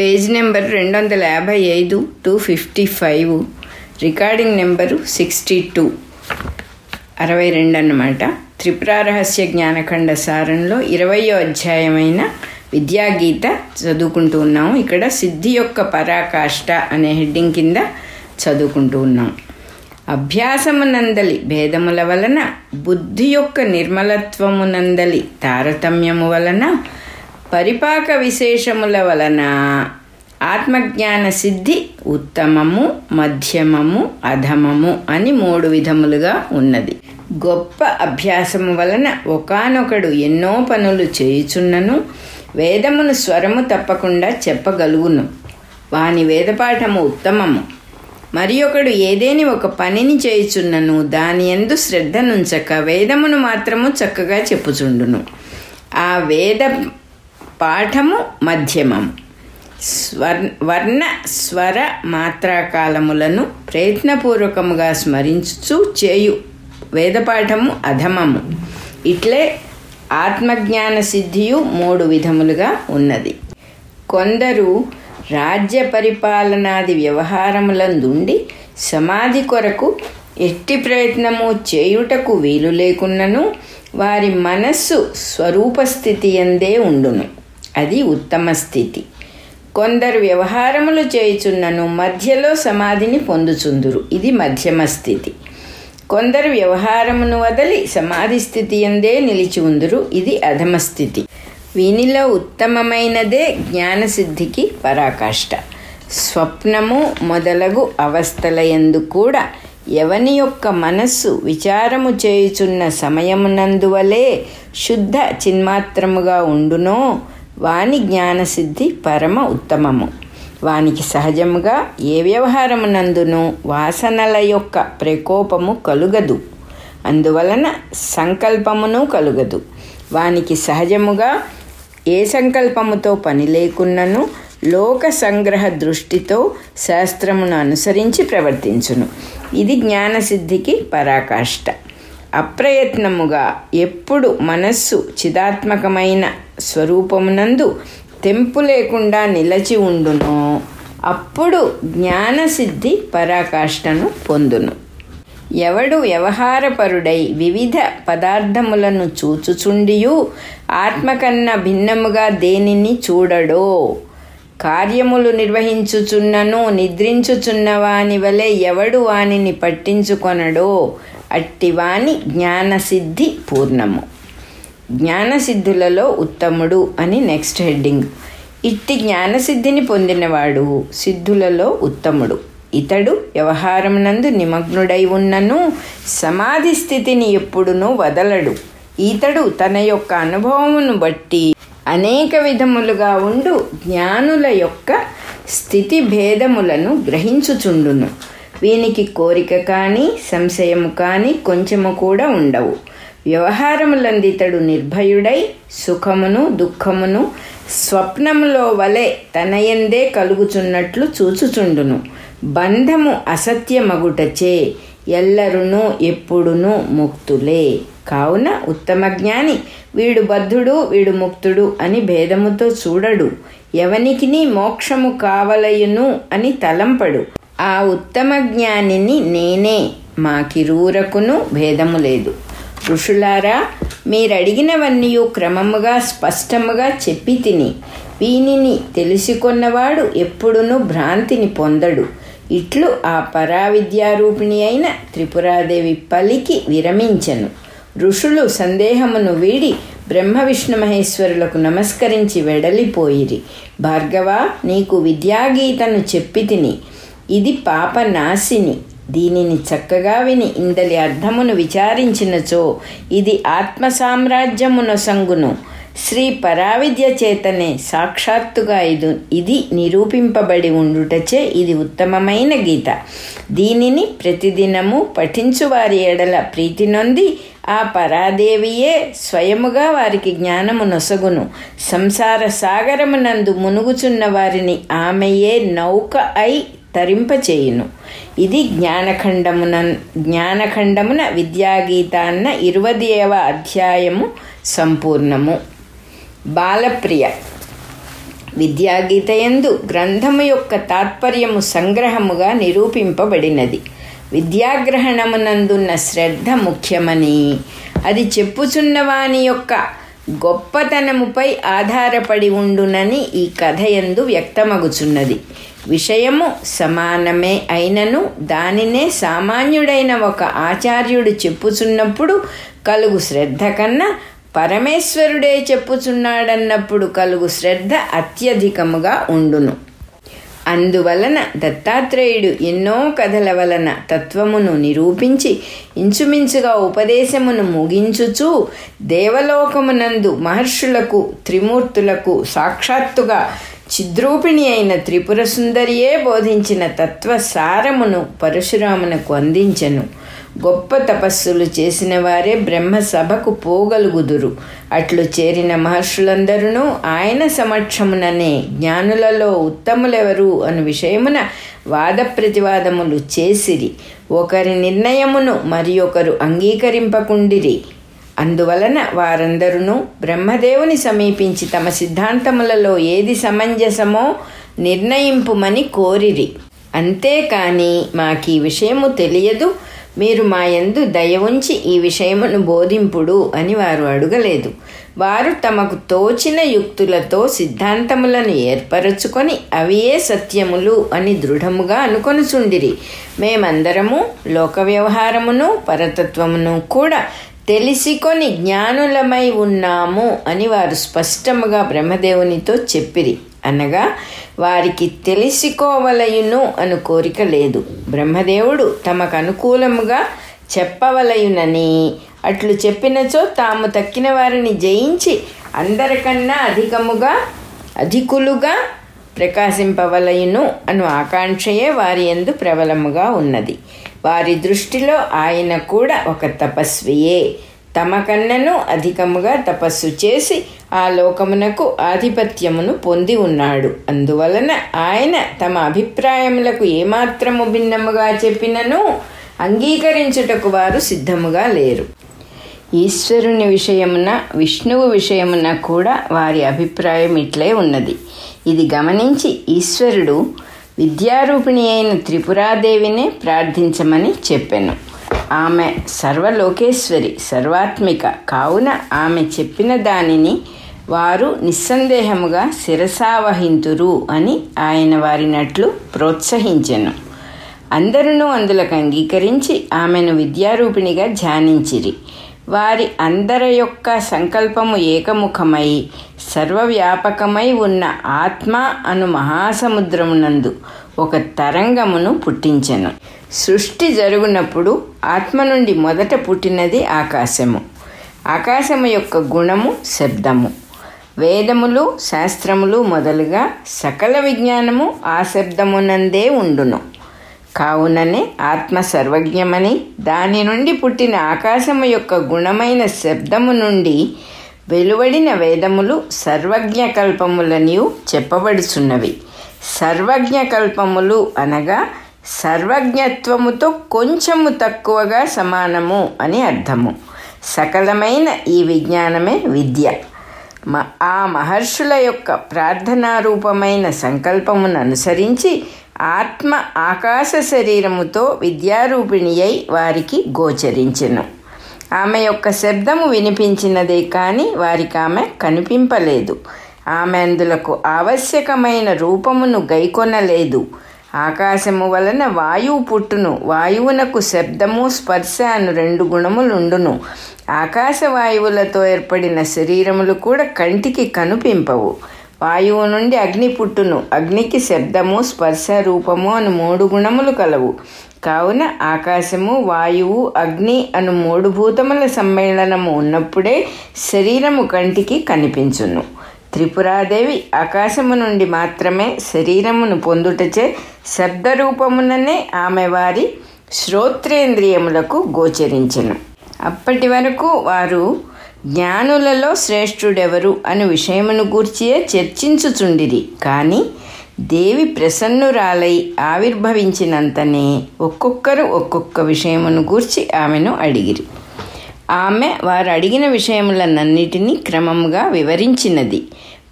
Page number రెండు వందల యాభై ఐదు two fifty five recording number sixty two. అరవై రెండు అన్నమాట త్రిపురారహస్య జ్ఞానఖండ సారంలో ఇరవయో అధ్యాయమైన విద్యాగీత చదువుకుంటూ ఉన్నాము. ఇక్కడ సిద్ధి యొక్క పరాకాష్ట అనే హెడ్డింగ్ కింద చదువుకుంటూ ఉన్నాం అభ్యాసమునందలి భేదముల వలన బుద్ధి యొక్క నిర్మలత్వమునందలి తారతమ్యము వలన పరిపాక విశేషముల వలన ఆత్మజ్ఞాన సిద్ధి ఉత్తమము మధ్యమము అధమము అని మూడు విధములుగా ఉన్నది. గొప్ప అభ్యాసము వలన ఒకనొకడు ఎన్నో పనులు చేయుచున్నను వేదమును స్వరము తప్పకుండా చెప్పగలుగును. వాని వేదపాఠము ఉత్తమము. మరి ఒకడు ఏదేని ఒక పనిని చేయుచున్నను దాని ఎందు శ్రద్ధ నుంచక వేదమును మాత్రము చక్కగా చెప్పుచుండును. ఆ వేద పాఠము మధ్యమము స్వర్ వర్ణ స్వర మాత్రాకాలములను ప్రయత్నపూర్వకముగా స్మరించు చేయు. వేదపాఠము అధమము. ఇట్లే ఆత్మజ్ఞాన సిద్ధియు మూడు విధములుగా ఉన్నది. కొందరు రాజ్య పరిపాలనాది వ్యవహారములందుండి సమాధి కొరకు ఎట్టి ప్రయత్నము చేయుటకు వీలు లేకున్నను వారి మనస్సు స్వరూపస్థితి ఎందే ఉండును. అది ఉత్తమ స్థితి. కొందరు వ్యవహారములు చేయుచున్నను మధ్యలో సమాధిని పొందుచుందురు. ఇది మధ్యమ స్థితి. కొందరు వ్యవహారమును వదలి సమాధి స్థితి ఎందే నిలిచి ఉందురు ఇది అధమ స్థితి. వీనిలో ఉత్తమమైనదే జ్ఞానసిద్ధికి పరాకాష్ట. స్వప్నము మొదలగు అవస్థల ఎందు కూడా ఎవని యొక్క మనస్సు విచారము చేయుచున్న సమయమునందువలే శుద్ధ చిన్మాత్రముగా ఉండునో వాని జ్ఞానసిద్ధి పరమ ఉత్తమము. వానికి సహజముగా ఏ వ్యవహారమునందును వాసనల యొక్క ప్రకోపము కలుగదు. అందువలన సంకల్పమును కలుగదు. వానికి సహజముగా ఏ సంకల్పముతో పని లేకున్నను లోక సంగ్రహ దృష్టితో శాస్త్రమును అనుసరించి ప్రవర్తించును. ఇది జ్ఞానసిద్ధికి పరాకాష్ట. అప్రయత్నముగా ఎప్పుడు మనస్సు చిదాత్మకమైన స్వరూపమునందు తెంపు లేకుండా నిలచి ఉండునో అప్పుడు జ్ఞానసిద్ధి పరాకాష్ఠను పొందును. ఎవడు వ్యవహారపరుడై వివిధ పదార్థములను చూచుచుండియు ఆత్మకన్నా భిన్నముగా దేనిని చూడడో? కార్యములు నిర్వహించుచున్నను నిద్రించుచున్న వాని వలె ఎవడు వానిని పట్టించుకొనడో? అట్టివాని జ్ఞానసిద్ధి పూర్ణము. జ్ఞానసిద్ధులలో ఉత్తముడు అని నెక్స్ట్ హెడ్డింగ్ ఇట్టి జ్ఞానసిద్ధిని పొందినవాడు సిద్ధులలో ఉత్తముడు. ఇతడు వ్యవహారమునందు నిమగ్నుడై ఉన్నను సమాధి స్థితిని ఎప్పుడునూ వదలడు. ఇతడు తన యొక్క అనుభవమును బట్టి అనేక విధములుగా ఉండు జ్ఞానుల యొక్క స్థితి భేదములను గ్రహించుచుండును. వీనికి కోరిక కానీ సంశయము కానీ కొంచెము కూడా ఉండవు. వ్యవహారములందితడు నిర్భయుడై సుఖమును దుఃఖమును స్వప్నములో వలె తనయందే కలుగుచున్నట్లు చూచుచుండును. బంధము అసత్యమగుటచే ఎల్లరును ఎప్పుడును ముక్తులే. కావున ఉత్తమ జ్ఞాని వీడు బద్ధుడు వీడు ముక్తుడు అని భేదముతో చూడడు. ఎవనికిని మోక్షము కావలయును అని తలంపడు. ఆ ఉత్తమ జ్ఞానిని నేనే. మాకిరూరకును భేదము లేదు. ఋషులారా మీరడిగినవన్నీ క్రమముగా స్పష్టముగా చెప్పి తిని వీనిని తెలుసుకొన్నవాడు ఎప్పుడునూ భ్రాంతిని పొందడు. ఇట్లు ఆ పరావిద్యారూపిణి అయిన త్రిపురాదేవి పలికి విరమించను. ఋషులు సందేహమును వీడి బ్రహ్మ విష్ణు మహేశ్వరులకు నమస్కరించి వెడలిపోయిరి. భార్గవ నీకు విద్యాగీతను చెప్పి తిని ఇది పాపనాశిని దీనిని చక్కగా విని ఇందలి అర్థమును విచారించినచో ఇది ఆత్మ సామ్రాజ్యమున సంగును. శ్రీ పరావిద్య చేతనే సాక్షాత్తుగా ఇది ఇది నిరూపింపబడి ఉండుటచే ఇది ఉత్తమమైన గీత. దీనిని ప్రతిదినము పఠించు వారి ఎడల ప్రీతి నొంది ఆ పరాదేవియే స్వయముగా వారికి జ్ఞానము నొసగును. సంసార సాగరమునందు మునుగుచున్న వారిని ఆమెయే నౌక అయి తరింపచేయును. ఇది జ్ఞానఖండమున జ్ఞానఖండమున విద్యాగీతాన్న ఇరువదేవ అధ్యాయము సంపూర్ణము. బాలప్రియ. విద్యాగీతయందు గ్రంథము యొక్క తాత్పర్యము సంగ్రహముగా నిరూపింపబడినది. విద్యాగ్రహణమునందున్న శ్రద్ధ ముఖ్యమని అది చెప్పుచున్నవాని యొక్క గొప్పతనముపై ఆధారపడి ఉండునని ఈ కథయందు వ్యక్తమగుచున్నది. విషయము సమానమే అయినను దానినే సామాన్యుడైన ఒక ఆచార్యుడు చెప్పుచున్నప్పుడు కలుగు శ్రద్ధ కన్నా పరమేశ్వరుడే చెప్పుచున్నాడన్నప్పుడు కలుగు శ్రద్ధ అత్యధికముగా ఉండును. అందువలన దత్తాత్రేయుడు ఎన్నో కథల వలన తత్వమును నిరూపించి ఇంచుమించుగా ఉపదేశమును ముగించుచూ దేవలోకమునందు మహర్షులకు త్రిమూర్తులకు సాక్షాత్తుగా చిద్రూపిణి అయిన త్రిపుర సుందరియే బోధించిన తత్వ సారమును పరశురామునకు అందించెను. గొప్ప తపస్సులు చేసిన వారే బ్రహ్మ సభకు పోగలుగుదురు. అట్లు చేరిన మహర్షులందరూ ఆయన సమక్షముననే జ్ఞానులలో ఉత్తములెవరు అను విషయమున వాద ప్రతివాదములు చేసిరి. ఒకరి నిర్ణయమును మరి ఒకరు అంగీకరింపకుండిరి. అందువలన వారందరూ బ్రహ్మదేవుని సమీపించి తమ సిద్ధాంతములలో ఏది సమంజసమో నిర్ణయింపుమని కోరిరి. అంతేకాని మాకీ విషయము తెలియదు. మీరు మా యందు దయ ఉంచి ఈ విషయమును బోధింపుడు అని వారు అడగలేదు. వారు తమకు తోచిన యుక్తులతో సిద్ధాంతములను ఏర్పరచుకొని అవియే సత్యములు అని దృఢముగా అనుకొనుచుండిరి. మేమందరము లోక వ్యవహారమును పరతత్వమును కూడా తెలిసికొని జ్ఞానులమై ఉన్నాము అని వారు స్పష్టముగా బ్రహ్మదేవునితో చెప్పిరి. అనగా వారికి తెలుసుకోవలయును అను కోరిక లేదు. బ్రహ్మదేవుడు తమకు అనుకూలముగా చెప్పవలయునని. అట్లు చెప్పినచో తాము తక్కిన వారిని జయించి అందరికన్నా అధికముగా అధికులుగా ప్రకాశింపవలయును అను ఆకాంక్షయే వారి ఎందు ప్రబలముగా ఉన్నది. వారి దృష్టిలో ఆయన కూడా ఒక తపస్వియే. తమ కన్నను అధికముగా తపస్సు చేసి ఆ లోకమునకు ఆధిపత్యమును పొంది ఉన్నాడు. అందువలన ఆయన తమ అభిప్రాయములకు ఏమాత్రము భిన్నముగా చెప్పినను అంగీకరించుటకు వారు సిద్ధముగా లేరు. ఈశ్వరుని విషయమున విష్ణువు విషయమున కూడా వారి అభిప్రాయం ఇట్లే ఉన్నది. ఇది గమనించి ఈశ్వరుడు విద్యారూపిణి అయిన త్రిపురాదేవినే ప్రార్థించమని చెప్పాను. ఆమె సర్వలోకేశ్వరి సర్వాత్మిక. కావున ఆమె చెప్పిన దానిని వారు నిస్సందేహముగా శిరసావహింతురు అని ఆయన వారినట్లు ప్రోత్సహించెను. అందరూ అందులకు అంగీకరించి ఆమెను విద్యారూపిణిగా ధ్యానించిరి. వారి అందరి యొక్క సంకల్పము ఏకముఖమై సర్వవ్యాపకమై ఉన్న ఆత్మ అను మహాసముద్రమునందు ఒక తరంగమును పుట్టించెను. సృష్టి జరుగునప్పుడు ఆత్మ నుండి మొదట పుట్టినది ఆకాశము. ఆకాశము యొక్క గుణము శబ్దము. వేదములు శాస్త్రములు మొదలుగా సకల విజ్ఞానము ఆ శబ్దమునందే ఉండును. కావుననే ఆత్మ సర్వజ్ఞమని దాని నుండి పుట్టిన ఆకాశము యొక్క గుణమైన శబ్దము నుండి వెలువడిన వేదములు సర్వజ్ఞ కల్పములనియు చెప్పబడుచున్నవి. సర్వజ్ఞ కల్పములు అనగా సర్వజ్ఞత్వముతో కొంచెము తక్కువగా సమానము అని అర్థము. సకలమైన ఈ విజ్ఞానమే విద్య. మ ఆ మహర్షుల యొక్క ప్రార్థనారూపమైన సంకల్పమును అనుసరించి ఆత్మ ఆకాశ శరీరముతో విద్యారూపిణి అయి వారికి గోచరించెను. ఆమె యొక్క శబ్దము వినిపించినదే కానీ వారికి ఆమె కనిపింపలేదు. ఆమె అందులకు ఆవశ్యకమైన రూపమును గైకొనలేదు. ఆకాశము వలన వాయువు పుట్టును. వాయువునకు శబ్దము స్పర్శ అను రెండు గుణములుండును. ఆకాశ వాయువులతో ఏర్పడిన శరీరములు కూడా కంటికి కనుపింపవు. వాయువు నుండి అగ్ని పుట్టును. అగ్నికి శబ్దము స్పర్శ రూపము అను మూడు గుణములు కలవు. కావున ఆకాశము వాయువు అగ్ని అను మూడు భూతముల సమ్మేళనము ఉన్నప్పుడే శరీరము కంటికి కనిపించును. త్రిపురాదేవి ఆకాశము నుండి మాత్రమే శరీరమును పొందుటచే శబ్దరూపముననే ఆమె వారి శ్రోత్రేంద్రియములకు గోచరించను. అప్పటి వరకు వారు జ్ఞానులలో శ్రేష్ఠుడెవరు అను విషయమును గూర్చియే చర్చించుచుండిరి. కానీ దేవి ప్రసన్నురాలై ఆవిర్భవించినంతనే ఒక్కొక్కరు ఒక్కొక్క విషయమును గూర్చి ఆమెను అడిగిరి. ఆమె వారు అడిగిన విషయములనన్నిటినీ క్రమముగా వివరించినది.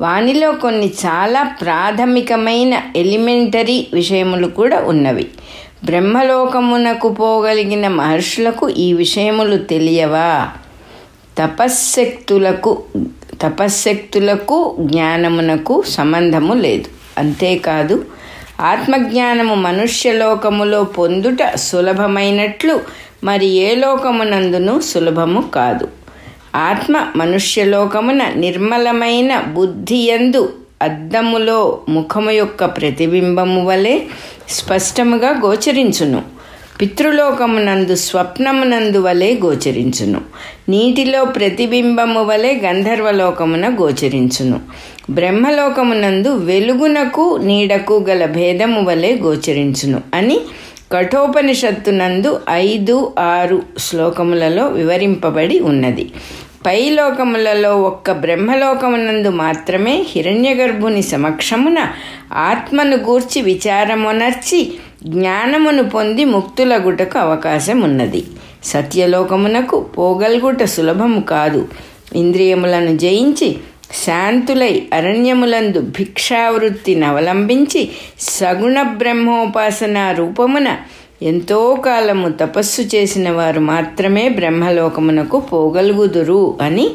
వానిలో కొన్ని చాలా ప్రాథమికమైన ఎలిమెంటరీ విషయములు కూడా ఉన్నవి. బ్రహ్మలోకమునకు పోగలిగిన మహర్షులకు ఈ విషయములు తెలియవా? తపశ్శక్తులకు తపశ్శక్తులకు జ్ఞానమునకు సంబంధము లేదు. అంతేకాదు ఆత్మజ్ఞానము మనుష్యలోకములో పొందుట సులభమైనట్లు మరి ఏ లోకమునందును సులభము కాదు. ఆత్మ మనుష్యలోకమున నిర్మలమైన బుద్ధియందు అద్దములో ముఖము యొక్క ప్రతిబింబము వలె స్పష్టముగా గోచరించును. పితృలోకమునందు స్వప్నమునందు వలె గోచరించును. నీటిలో ప్రతిబింబము వలె గంధర్వలోకమున గోచరించును. బ్రహ్మలోకమునందు వెలుగునకు నీడకు గల భేదము వలె గోచరించును అని కఠోపనిషత్తునందు ఐదు ఆరు శ్లోకములలో వివరింపబడి ఉన్నది. పై లోకములలో ఒక్క బ్రహ్మలోకమునందు మాత్రమే హిరణ్యగర్భుని సమక్షమున ఆత్మను గూర్చి విచారమునర్చి జ్ఞానమును పొంది ముక్తులగుటకు అవకాశం ఉన్నది సత్యలోకమునకు పోగల్గుట సులభము కాదు. ఇంద్రియములను జయించి శాంతులై అరణ్యములందు భిక్షావృత్తిని అవలంబించి సగుణ బ్రహ్మోపాసన రూపమున ఎంతో కాలము తపస్సు చేసిన వారు మాత్రమే బ్రహ్మలోకమునకు పోగలుగుదురు అని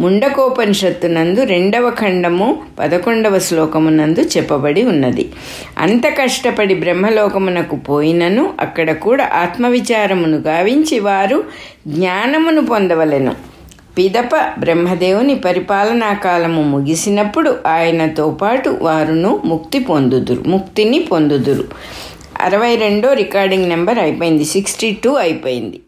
ముండకోపనిషత్తునందు రెండవ ఖండము పదకొండవ శ్లోకమునందు చెప్పబడి ఉన్నది. అంత కష్టపడి బ్రహ్మలోకమునకు పోయినను అక్కడ కూడా ఆత్మవిచారమును గావించి వారు జ్ఞానమును పొందవలెను. పిదప బ్రహ్మదేవుని పరిపాలనా కాలము ముగిసినప్పుడు ఆయనతో పాటు వారును ముక్తి పొందుదురు ముక్తిని పొందుదురు. అరవై రెండో రికార్డింగ్ నెంబర్ అయిపోయింది సిక్స్టీ టూ అయిపోయింది.